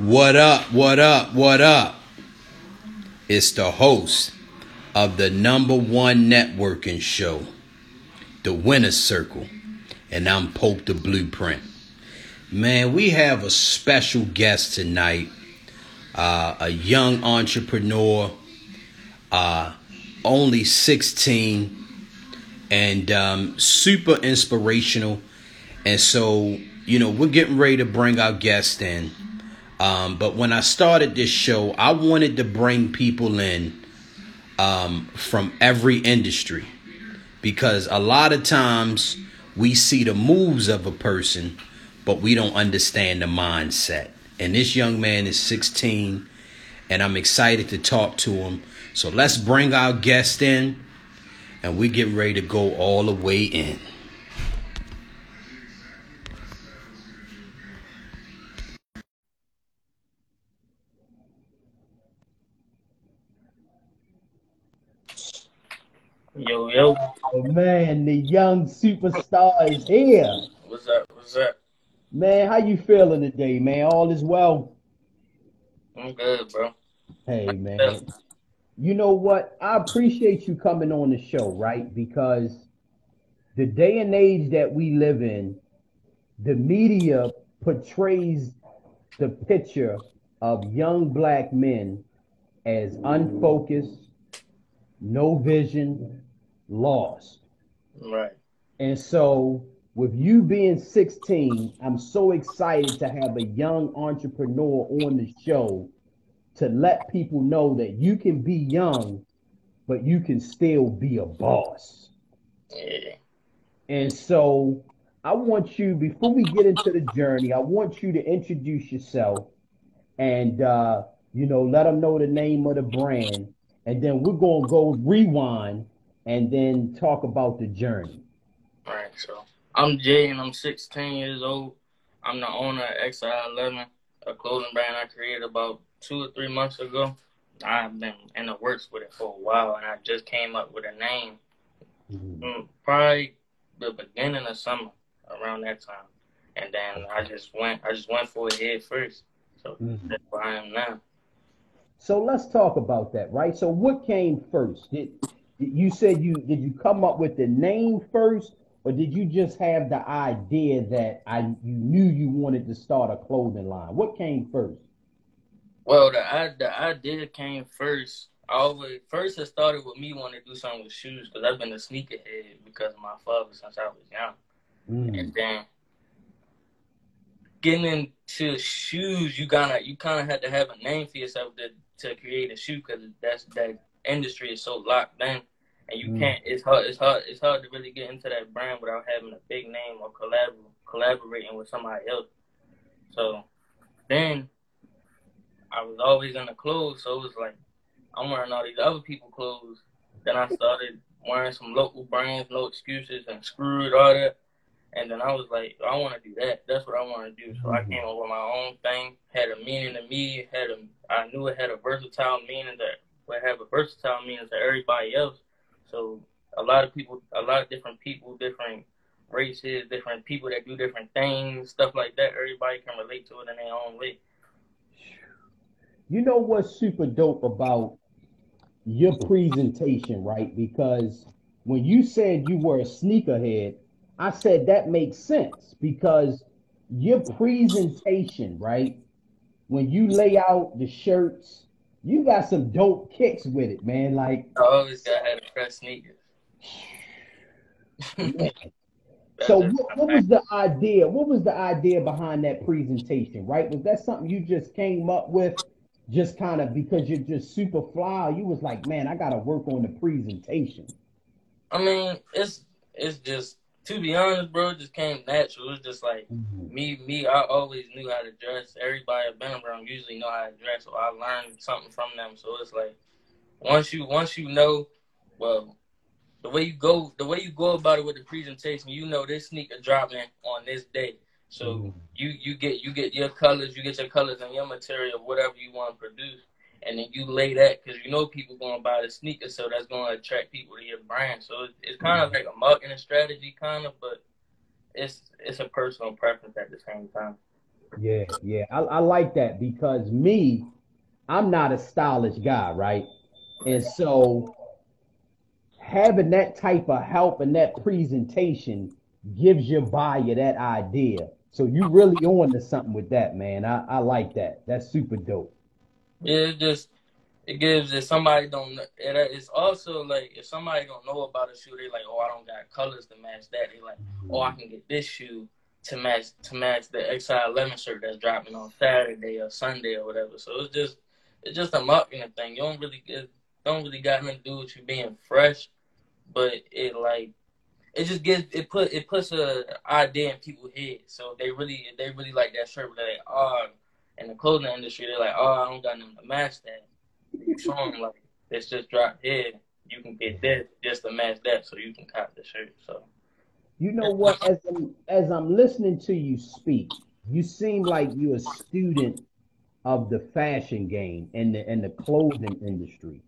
What up, what up, what up? It's the host of the number one networking show, The Winner's Circle, and I'm Pope the Blueprint. Man, we have a special guest tonight, uh, a young entrepreneur, uh, only 16, and um, super inspirational. And so, you know, we're getting ready to bring our guest in. Um, but when I started this show, I wanted to bring people in um, from every industry because a lot of times we see the moves of a person, but we don't understand the mindset. And this young man is 16, and I'm excited to talk to him. So let's bring our guest in, and we get ready to go all the way in. Yo, yo. Oh man, the young superstar is here. What's up? What's up? Man, how you feeling today, man? All is well? I'm good, bro. Hey man. You know what? I appreciate you coming on the show, right? Because the day and age that we live in, the media portrays the picture of young black men as unfocused, no vision, lost. Right. And so, with you being 16, I'm so excited to have a young entrepreneur on the show to let people know that you can be young, but you can still be a boss. Yeah. And so, I want you, before we get into the journey, I want you to introduce yourself and, uh, you know, let them know the name of the brand. And then we're going to go rewind and then talk about the journey. Right. So I'm Jay and I'm 16 years old. I'm the owner of XI11, a clothing brand I created about two or three months ago. I've been in the works with it for a while and I just came up with a name mm, probably the beginning of summer around that time. And then I just went I just went for it head first. So Mhm. that's where I am now. So let's talk about that, right? So what came first? Did you said you did you come up with the name first, or did you just have the idea that I you knew you wanted to start a clothing line? What came first? Well, the the idea came first. I always first it started with me wanting to do something with shoes because I've been a sneakerhead because of my father since I was young, Mm. and then getting into shoes, you gotta you kind of had to have a name for yourself to to create a shoe because that's that industry is so locked in, and you Mm. can't. It's hard. It's hard. It's hard to really get into that brand without having a big name or collab collaborating with somebody else. So then I was always in the clothes, so it was like I'm wearing all these other people clothes. Then I started wearing some local brands, no excuses, and screwed all that. And then I was like, I want to do that. That's what I want to do. So I came up with my own thing. Had a meaning to me. Had a, I knew it had a versatile meaning that would have a versatile means to everybody else. So a lot of people, a lot of different people, different races, different people that do different things, stuff like that. Everybody can relate to it in their own way. You know what's super dope about your presentation, right? Because when you said you were a sneakerhead, I said that makes sense because your presentation, right? When you lay out the shirts, you got some dope kicks with it, man. Like, I always got had a press sneakers. so what, what was the idea? What was the idea behind that presentation, right? Was that something you just came up with just kind of because you're just super fly? You was like, man, I gotta work on the presentation. I mean, it's it's just to be honest, bro. It just came natural. It was just like me, me. I always knew how to dress. Everybody I've been around usually know how to dress, so I learned something from them. So it's like once you once you know, well, the way you go, the way you go about it with the presentation, you know this sneaker dropping on this day. So Mhm. you you get you get your colors, you get your colors and your material, whatever you want to produce, and then you lay that because you know people going to buy the sneaker, so that's going to attract people to your brand. So it's, it's kind of mm-hmm. like a marketing strategy, kind of, but it's it's a personal preference at the same time. Yeah, yeah. I, I like that because me, I'm not a stylish guy, right? And so having that type of help and that presentation gives your buyer that idea. So you really on to something with that, man. I, I like that. That's super dope. Yeah, it just it gives if somebody don't it, it's also like if somebody don't know about a shoe, they like, oh I don't got colors to match that. They like, oh I can get this shoe to match to match the XI11 shirt that's dropping on Saturday or Sunday or whatever. So it's just it's just a marketing thing. You don't really get don't really got nothing to do with you being fresh, but it like it just gives it put it puts a idea in people's head. So they really they really like that shirt, but they are in the clothing industry. They're like, oh, I don't got nothing to match that. You show them like it's just dropped here. You can get this just to match that, so you can cop the shirt. So you know what? As I'm, as I'm listening to you speak, you seem like you're a student of the fashion game and the and the clothing industry.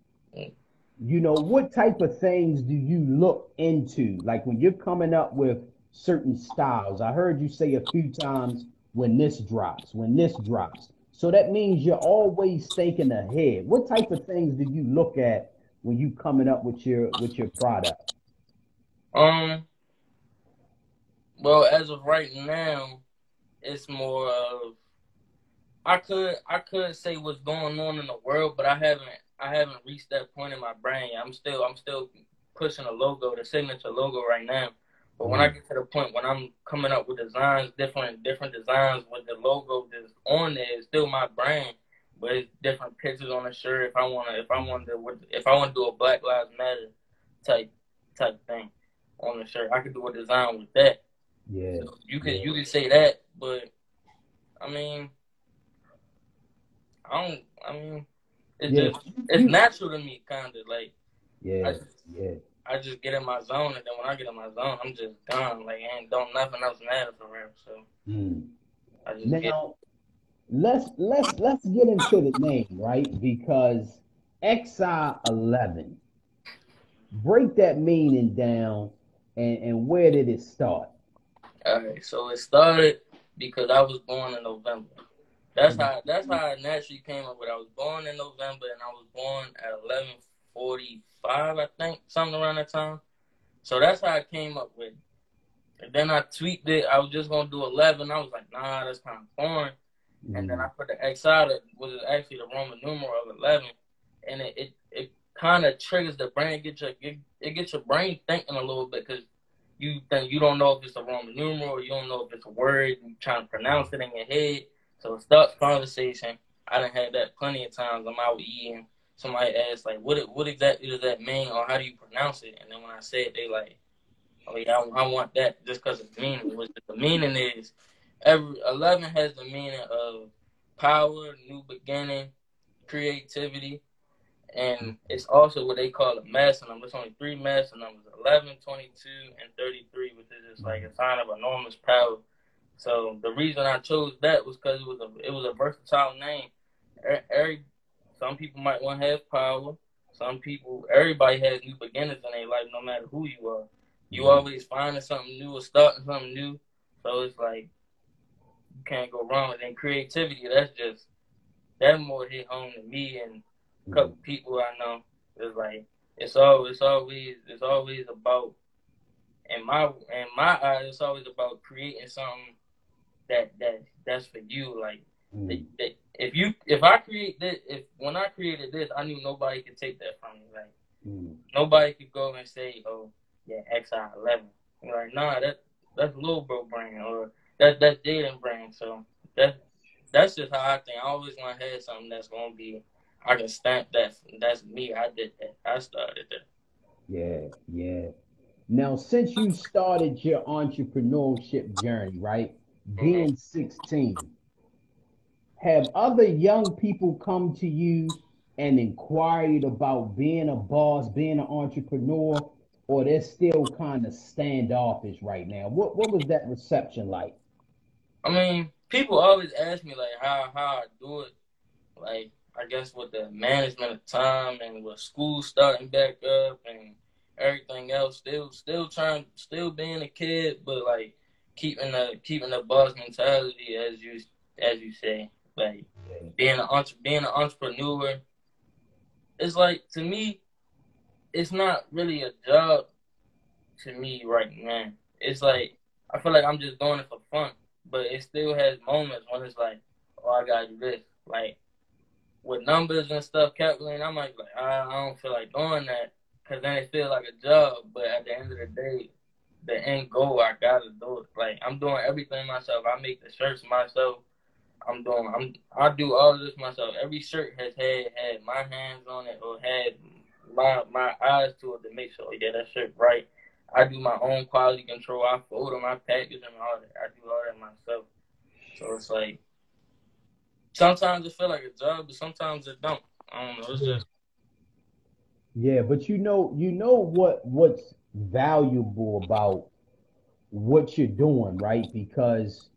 You know, what type of things do you look into? Like when you're coming up with certain styles, I heard you say a few times when this drops, when this drops. So that means you're always thinking ahead. What type of things do you look at when you coming up with your with your product? Um well as of right now, it's more of I could I could say what's going on in the world, but I haven't I haven't reached that point in my brain. I'm still I'm still pushing a logo, the signature logo right now. But when I get to the point when I'm coming up with designs, different different designs with the logo that's on there, it's still my brand, but it's different pictures on the shirt. If I wanna if I want to if I want to do a Black Lives Matter type type thing on the shirt, I could do a design with that. Yeah, so you could yeah. you could say that, but I mean, I don't. I mean, it's yeah. just it's natural to me, kind of like. Yeah. I yeah. I just get in my zone, and then when I get in my zone, I'm just gone. Like ain't don't nothing else matter for real. So. Mm. now, get... let's let's let's get into the name, right? Because XI11, break that meaning down, and and where did it start? All right, so it started because I was born in November. That's how that's how I naturally came up with. It. I was born in November, and I was born at eleven forty five, I think, something around that time. So that's how I came up with. It. And then I tweaked it. I was just gonna do eleven. I was like, nah, that's kind of boring. Mm-hmm. And then I put the X out. It was actually the Roman numeral of eleven, and it it, it kind of triggers the brain. Get your it, it gets your brain thinking a little bit because you think you don't know if it's a Roman numeral, you don't know if it's a word. You trying to pronounce it in your head. So it starts conversation. I done had that plenty of times. I'm out eating. Somebody asked like, "What what exactly does that mean, or how do you pronounce it?" And then when I said, they like, "Oh yeah, I, I want that just because the meaning." What the meaning is, every eleven has the meaning of power, new beginning, creativity, and it's also what they call a master number. There's only three master numbers: 11, 22, and 33, which is just like a sign of enormous power so the reason I chose that was because it was a it was a versatile name. Every some people might want to have power. Some people, everybody has new beginnings in their life, no matter who you are. You mm-hmm. always finding something new or starting something new. So it's like you can't go wrong. And then creativity, that's just that more hit home to me and a couple mm-hmm. people I know. It's like it's always it's always it's always about in my in my eyes, it's always about creating something that that that's for you. Like mm. that, that if you if I create this, if when I created this, I knew nobody could take that from me. Like mm. nobody could go and say, "Oh, yeah, XI eleven." Like, nah, that that's little bro brand or that that's Jaden brand. So that that's just how I think. I always want to have something that's gonna be. I can stamp that. That's me. I did that. I started that. Yeah, yeah. Now, since you started your entrepreneurship journey, right? being 16, have other young people come to you and inquired about being a boss, being an entrepreneur, or they're still kind of standoffish right now? What what was that reception like? I mean, people always ask me like how how I do it. Like I guess with the management of time and with school starting back up and everything else, still still trying still being a kid, but like keeping the keeping the boss mentality as you as you say. Like being an entre- being an entrepreneur, it's like to me, it's not really a job to me right now. It's like I feel like I'm just doing it for fun, but it still has moments when it's like, oh, I gotta do this. Like with numbers and stuff calculating, I'm like, like I, I don't feel like doing that because then it feels like a job. But at the end of the day, the end goal, I gotta do it. Like I'm doing everything myself. I make the shirts myself. I'm doing. I'm. I do all this myself. Every shirt has had had my hands on it or had my my eyes to it to make sure oh, yeah that shirt right. I do my own quality control. I photo my package and all that. I do all that myself. So it's like sometimes it feel like a job, but sometimes it don't. I don't know. It's just yeah, but you know, you know what what's valuable about what you're doing, right? Because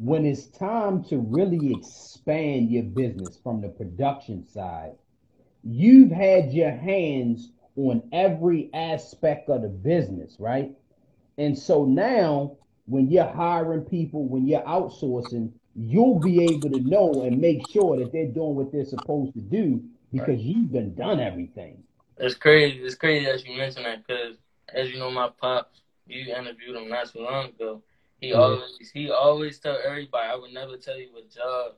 when it's time to really expand your business from the production side, you've had your hands on every aspect of the business, right? And so now when you're hiring people, when you're outsourcing, you'll be able to know and make sure that they're doing what they're supposed to do because right. you've been done everything. It's crazy. It's crazy that you mentioned that because, as you know, my pops, you interviewed him not too long ago. He always he always tell everybody, I would never tell you a job.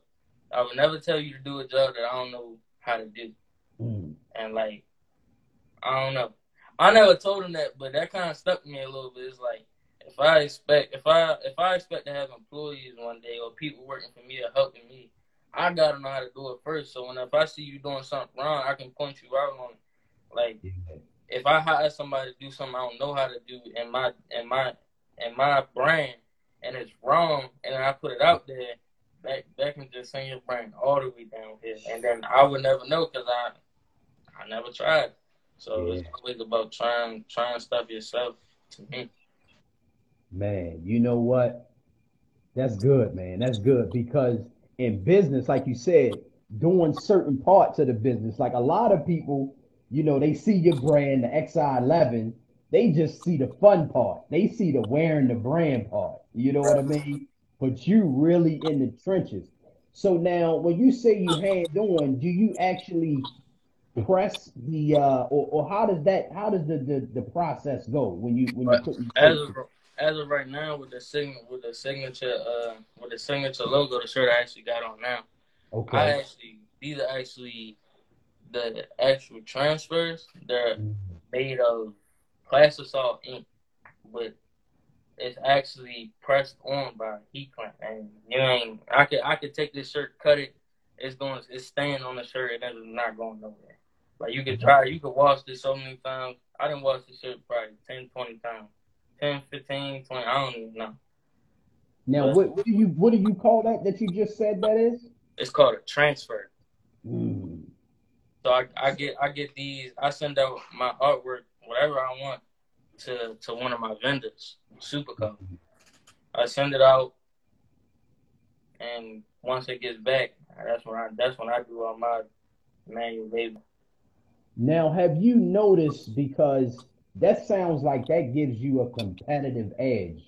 I would never tell you to do a job that I don't know how to do. Mm. And like, I don't know. I never told him that, but that kind of stuck me a little bit. It's like if I expect if I if I expect to have employees one day or people working for me or helping me, I gotta know how to do it first. So when if I see you doing something wrong, I can point you out on it. Like if I hire somebody to do something I don't know how to do in my in my in my brand and it's wrong and I put it out there, that that can just send your brain all the way down here. And then I would never know because I I never tried. So yeah. it's always about trying trying stuff yourself to me. Man, you know what? That's good, man. That's good because in business, like you said, doing certain parts of the business, like a lot of people, you know, they see your brand, the XI11, they just see the fun part. They see the wearing the brand part. You know what I mean? But you really in the trenches. So now, when you say you hand on, do you actually press the uh, or, or how does that how does the, the, the process go when you when you put as of, as of right now with the sign with the signature uh with the signature logo the shirt I actually got on now. Okay. I actually these are actually the actual transfers. They're mm-hmm. made of plastisol ink, but it's actually pressed on by heat clamp. And you ain't I could I could take this shirt, cut it, it's going it's staying on the shirt and it's not going nowhere. Like you could try you could wash this so many times. I didn't wash this shirt probably 10, 20 times. 10, 15, 20, I don't even know. Now but, what, what do you what do you call that that you just said that is? It's called a transfer. Mm. So I, I get I get these I send out my artwork, whatever I want to to one of my vendors, Superco. I send it out, and once it gets back, that's when I that's when I do all my manual labor. Now, have you noticed because that sounds like that gives you a competitive edge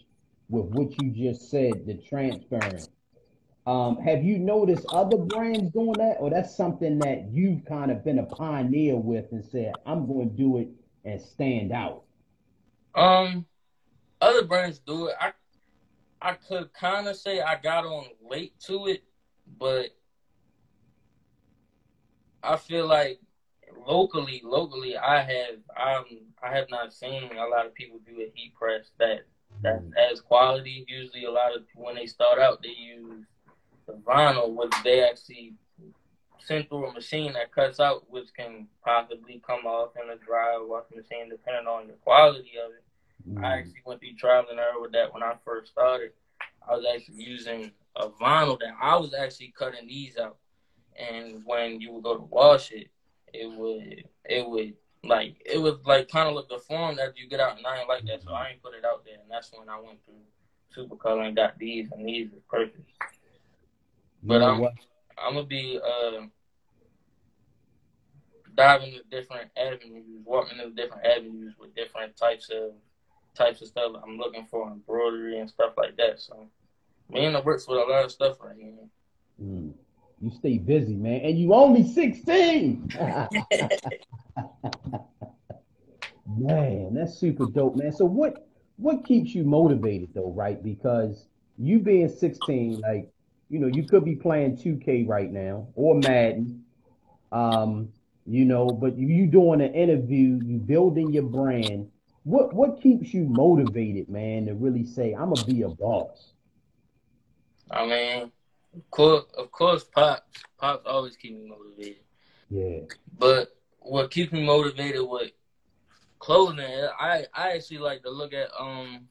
with what you just said, the transferring. Um, have you noticed other brands doing that, or that's something that you've kind of been a pioneer with and said, "I'm going to do it and stand out"? Um, other brands do it. I I could kind of say I got on late to it, but I feel like locally, locally, I have um I have not seen a lot of people do a heat press that that as quality. Usually, a lot of when they start out, they use the vinyl, which they actually send through a machine that cuts out, which can possibly come off in a dry washing machine, depending on the quality of it. Mm. I actually went through trial and error with that when I first started. I was actually using a vinyl that I was actually cutting these out, and when you would go to wash it, it would it would like it was like kind of look the form that you get out, and I ain't like that, so I ain't put it out there, and that's when I went through Supercolor and got these, and these are perfect. But I'm I'm gonna be uh, diving into different avenues, walking into different avenues with different types of types of stuff I'm looking for embroidery and stuff like that. So me and the works with a lot of stuff right here. Mm. You stay busy, man, and you only sixteen. man, that's super dope, man. So what what keeps you motivated though, right? Because you being 16, like, you know, you could be playing 2K right now or Madden. Um, you know, but you, you doing an interview, you building your brand. What what keeps you motivated, man, to really say, I'm gonna be a boss? I mean, of course, of course, pops, pops always keep me motivated. Yeah. But what keeps me motivated with clothing, I I actually like to look at um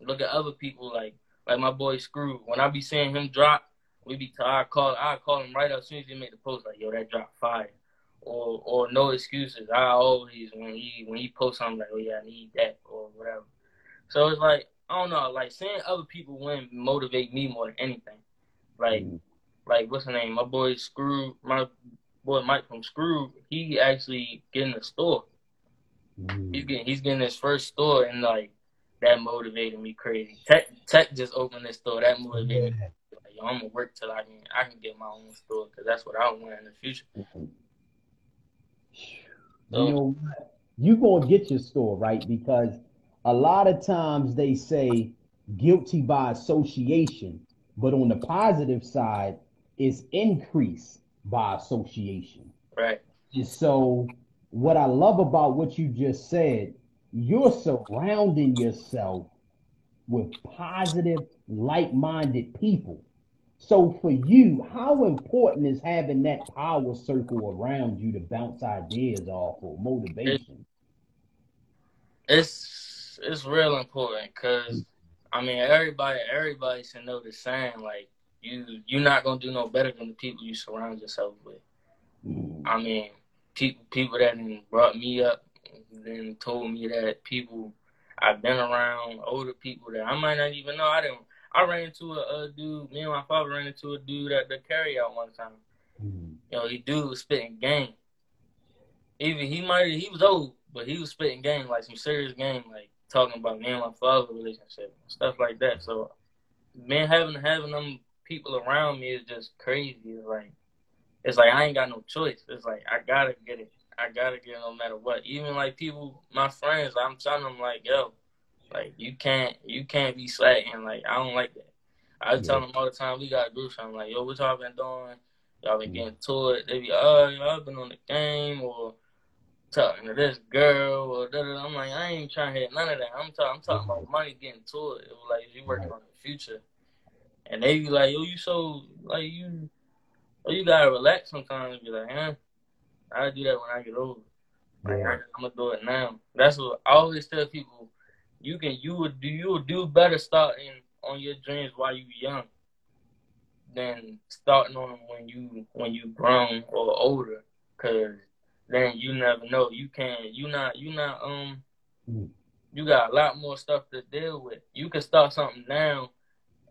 look at other people like like my boy Screw. When I be seeing him drop, we be t- I call I call him right up as soon as he make the post like yo that drop fire. Or or no excuses. I always when he when he posts something like oh yeah I need that or whatever. So it's like I don't know like seeing other people win motivate me more than anything. Like mm. like what's the name? My boy Screw my boy Mike from Screw. He actually getting a store. Mm. He's getting he's getting his first store and like that motivated me crazy. Tech Tech just opened this store. That motivated yeah. me. Like, Yo, I'm gonna work till I can I can get my own store because that's what I want in the future. Mm-hmm. So, you know? You gonna get your store right because a lot of times they say guilty by association, but on the positive side, it's increase by association. Right. And so what I love about what you just said, you're surrounding yourself with positive, like-minded people. So for you, how important is having that power circle around you to bounce ideas off or motivation? It's it's real important because I mean everybody everybody should know the saying like you you're not gonna do no better than the people you surround yourself with. Mm. I mean people people that brought me up then told me that people I've been around older people that I might not even know. I didn't. I ran into a, a dude. Me and my father ran into a dude at the carry out one time. Mm-hmm. You know, he dude was spitting game. Even he might he was old, but he was spitting game like some serious game, like talking about me and my father relationship stuff like that. So, man, having having them people around me is just crazy. It's like it's like I ain't got no choice. It's like I gotta get it. I gotta get it no matter what. Even like people, my friends, I'm telling them like, yo, like you can't, you can't be slacking. Like I don't like that. I yeah. tell them all the time. We got groups. I'm like, yo, what y'all been doing? Y'all been mm. getting to it. They be, oh, y'all been on the game or talking to this girl or da da. I'm like, I ain't trying to hit none of that. I'm talking, I'm talking about money getting to it. It was like you working on the future, and they be like, yo, you so like you well, you gotta relax sometimes and be like, huh? I'll do that when I get older. Like. I, am gonna do it now. That's what I always tell people. You can you would do you would do better starting on your dreams while you're young than starting on them when you when you grown or older. Cause then you never know. You can't. You not. You not. Um. Mm. You got a lot more stuff to deal with. You can start something now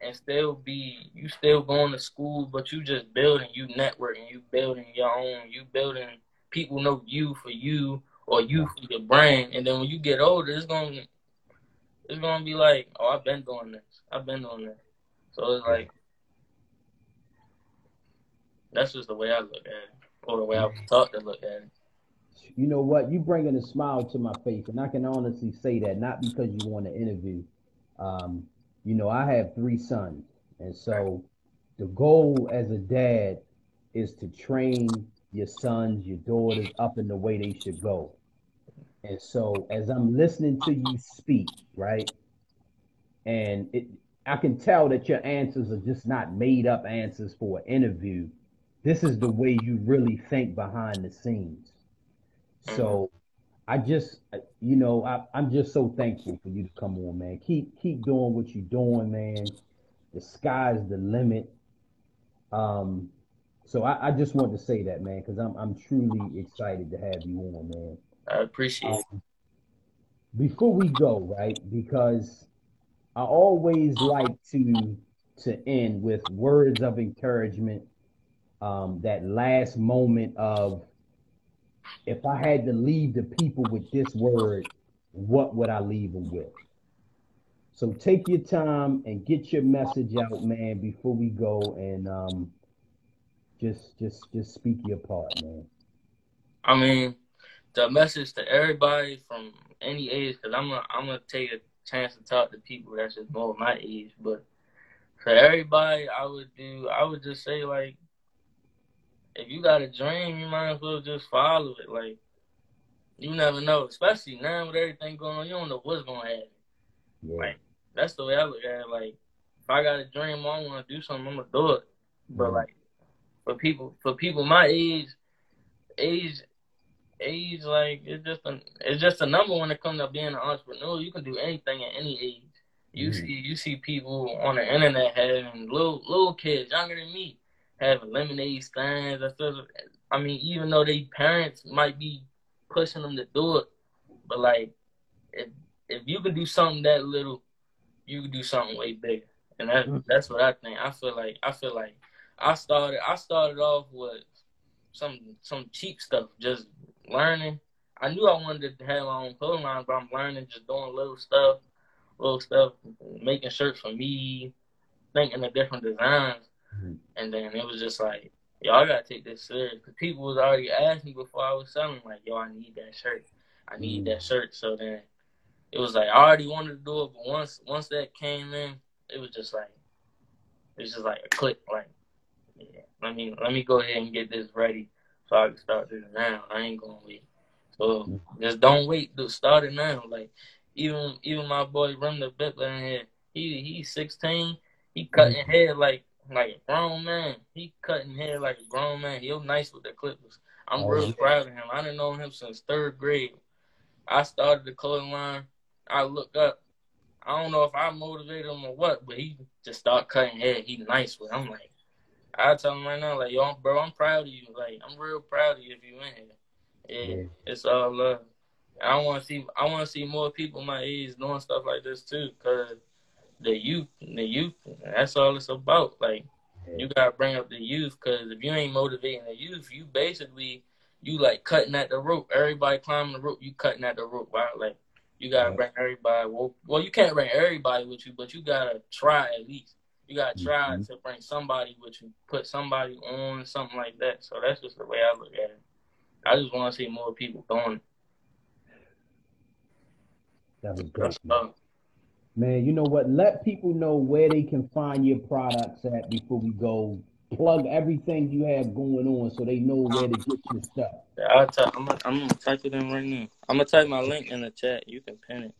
and still be you still going to school, but you just building, you networking, you building your own, you building people know you for you or you for your brand, and then when you get older, it's gonna it's gonna be like, oh, I've been doing this, I've been doing this, so it's like that's just the way I look at it, or the way I was taught to look at it. You know what? You bringing a smile to my face, and I can honestly say that not because you want to interview. Um, you know, I have three sons. And so the goal as a dad is to train your sons, your daughters up in the way they should go. And so as I'm listening to you speak, right? And it I can tell that your answers are just not made up answers for an interview. This is the way you really think behind the scenes. So I just, you know, I, I'm just so thankful for you to come on, man. Keep keep doing what you're doing, man. The sky's the limit. Um, so I, I just want to say that, man, because I'm I'm truly excited to have you on, man. I appreciate um, it. Before we go, right? Because I always like to to end with words of encouragement. Um, that last moment of if I had to leave the people with this word, what would I leave them with? So take your time and get your message out, man, before we go and um just just just speak your part, man. I mean, the message to everybody from any age, because I'm gonna I'm gonna take a chance to talk to people that's just more my age, but for everybody, I would do I would just say like, if you got a dream, you might as well just follow it. Like, you never know, especially now with everything going on, you don't know what's gonna happen. Yeah. Like, that's the way I look at it. Like, if I got a dream, I want to do something, I'm gonna do it. But mm-hmm. like, for people, for people my age, age, age, like it's just a, it's just a number when it comes to being an entrepreneur. You can do anything at any age. You mm-hmm. see, you see people on the internet having little little kids younger than me having lemonade stands. I mean, even though they parents might be pushing them to do it, but like, if if you can do something that little, you can do something way bigger. And that mm-hmm. that's what I think. I feel like I feel like I started I started off with some some cheap stuff, just learning. I knew I wanted to have my own clothing line, but I'm learning just doing little stuff, little stuff, making shirts for me, thinking of different designs. Mm-hmm. And then it was just like, y'all gotta take this serious. Cause people was already asking before I was selling, like, yo, I need that shirt. I need mm-hmm. that shirt. So then it was like I already wanted to do it, but once once that came in, it was just like it was just like a click, like, yeah, let me let me go ahead and get this ready so I can start this now. I ain't gonna wait. So just don't wait to start it now. Like even even my boy Rem the Bickler in here, he he's sixteen. He cutting mm-hmm. hair like like a grown man. He cutting hair like a grown man. He was nice with the clippers. I'm oh, real yeah. proud of him. I didn't know him since third grade. I started the clothing line. I look up. I don't know if I motivated him or what, but he just started cutting hair. He nice with. I'm like, I tell him right now, like, yo, bro, I'm proud of you. Like, I'm real proud of you if you in here. Yeah, yeah. it's all love. I want to see. I want to see more people my age doing stuff like this too, cause the youth, the youth, that's all it's about. Like, yeah. you gotta bring up the youth, cause if you ain't motivating the youth, you basically you like cutting at the rope. Everybody climbing the rope, you cutting at the rope. Right? Like, you gotta bring everybody. Well, well, you can't bring everybody with you, but you gotta try at least. You gotta try mm-hmm. to bring somebody with you, put somebody on, something like that. So that's just the way I look at it. I just want to see more people doing it. That was great. Man. man, you know what? Let people know where they can find your products at before we go. Plug everything you have going on so they know where to get your stuff. Yeah, I'll t- I'm gonna, I'm gonna type it in right now. I'm gonna type my link in the chat. You can pin it.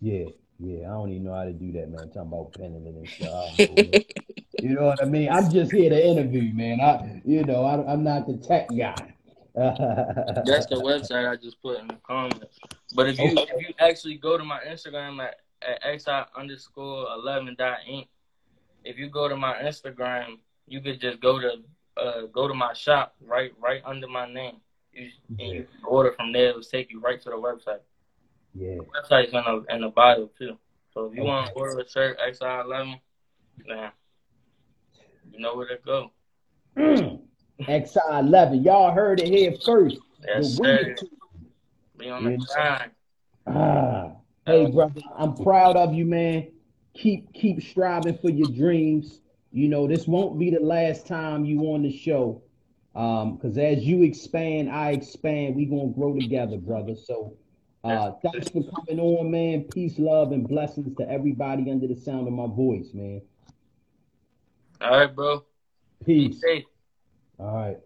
Yeah. Yeah, I don't even know how to do that, man. I'm talking about penning it and stuff. you know what I mean? I'm just here to interview, man. I, you know, I, am not the tech guy. That's the website I just put in the comments. But if you if you actually go to my Instagram at, at xi underscore eleven dot inc, if you go to my Instagram, you could just go to uh, go to my shop right right under my name. You, yeah. and you order from there. It'll take you right to the website. Yeah. The website's in the in the bio too. So if you want to order a shirt XI11, man, you know where to go. Mm. XI11, y'all heard it here first. Yes, sir. Be on the grind. Ah, hey, brother, I'm proud of you, man. Keep keep striving for your dreams. You know, this won't be the last time you on the show. Um, because as you expand, I expand. We gonna grow together, brother. So uh, thanks for coming on, man. Peace, love, and blessings to everybody under the sound of my voice, man. All right, bro. Peace. All right.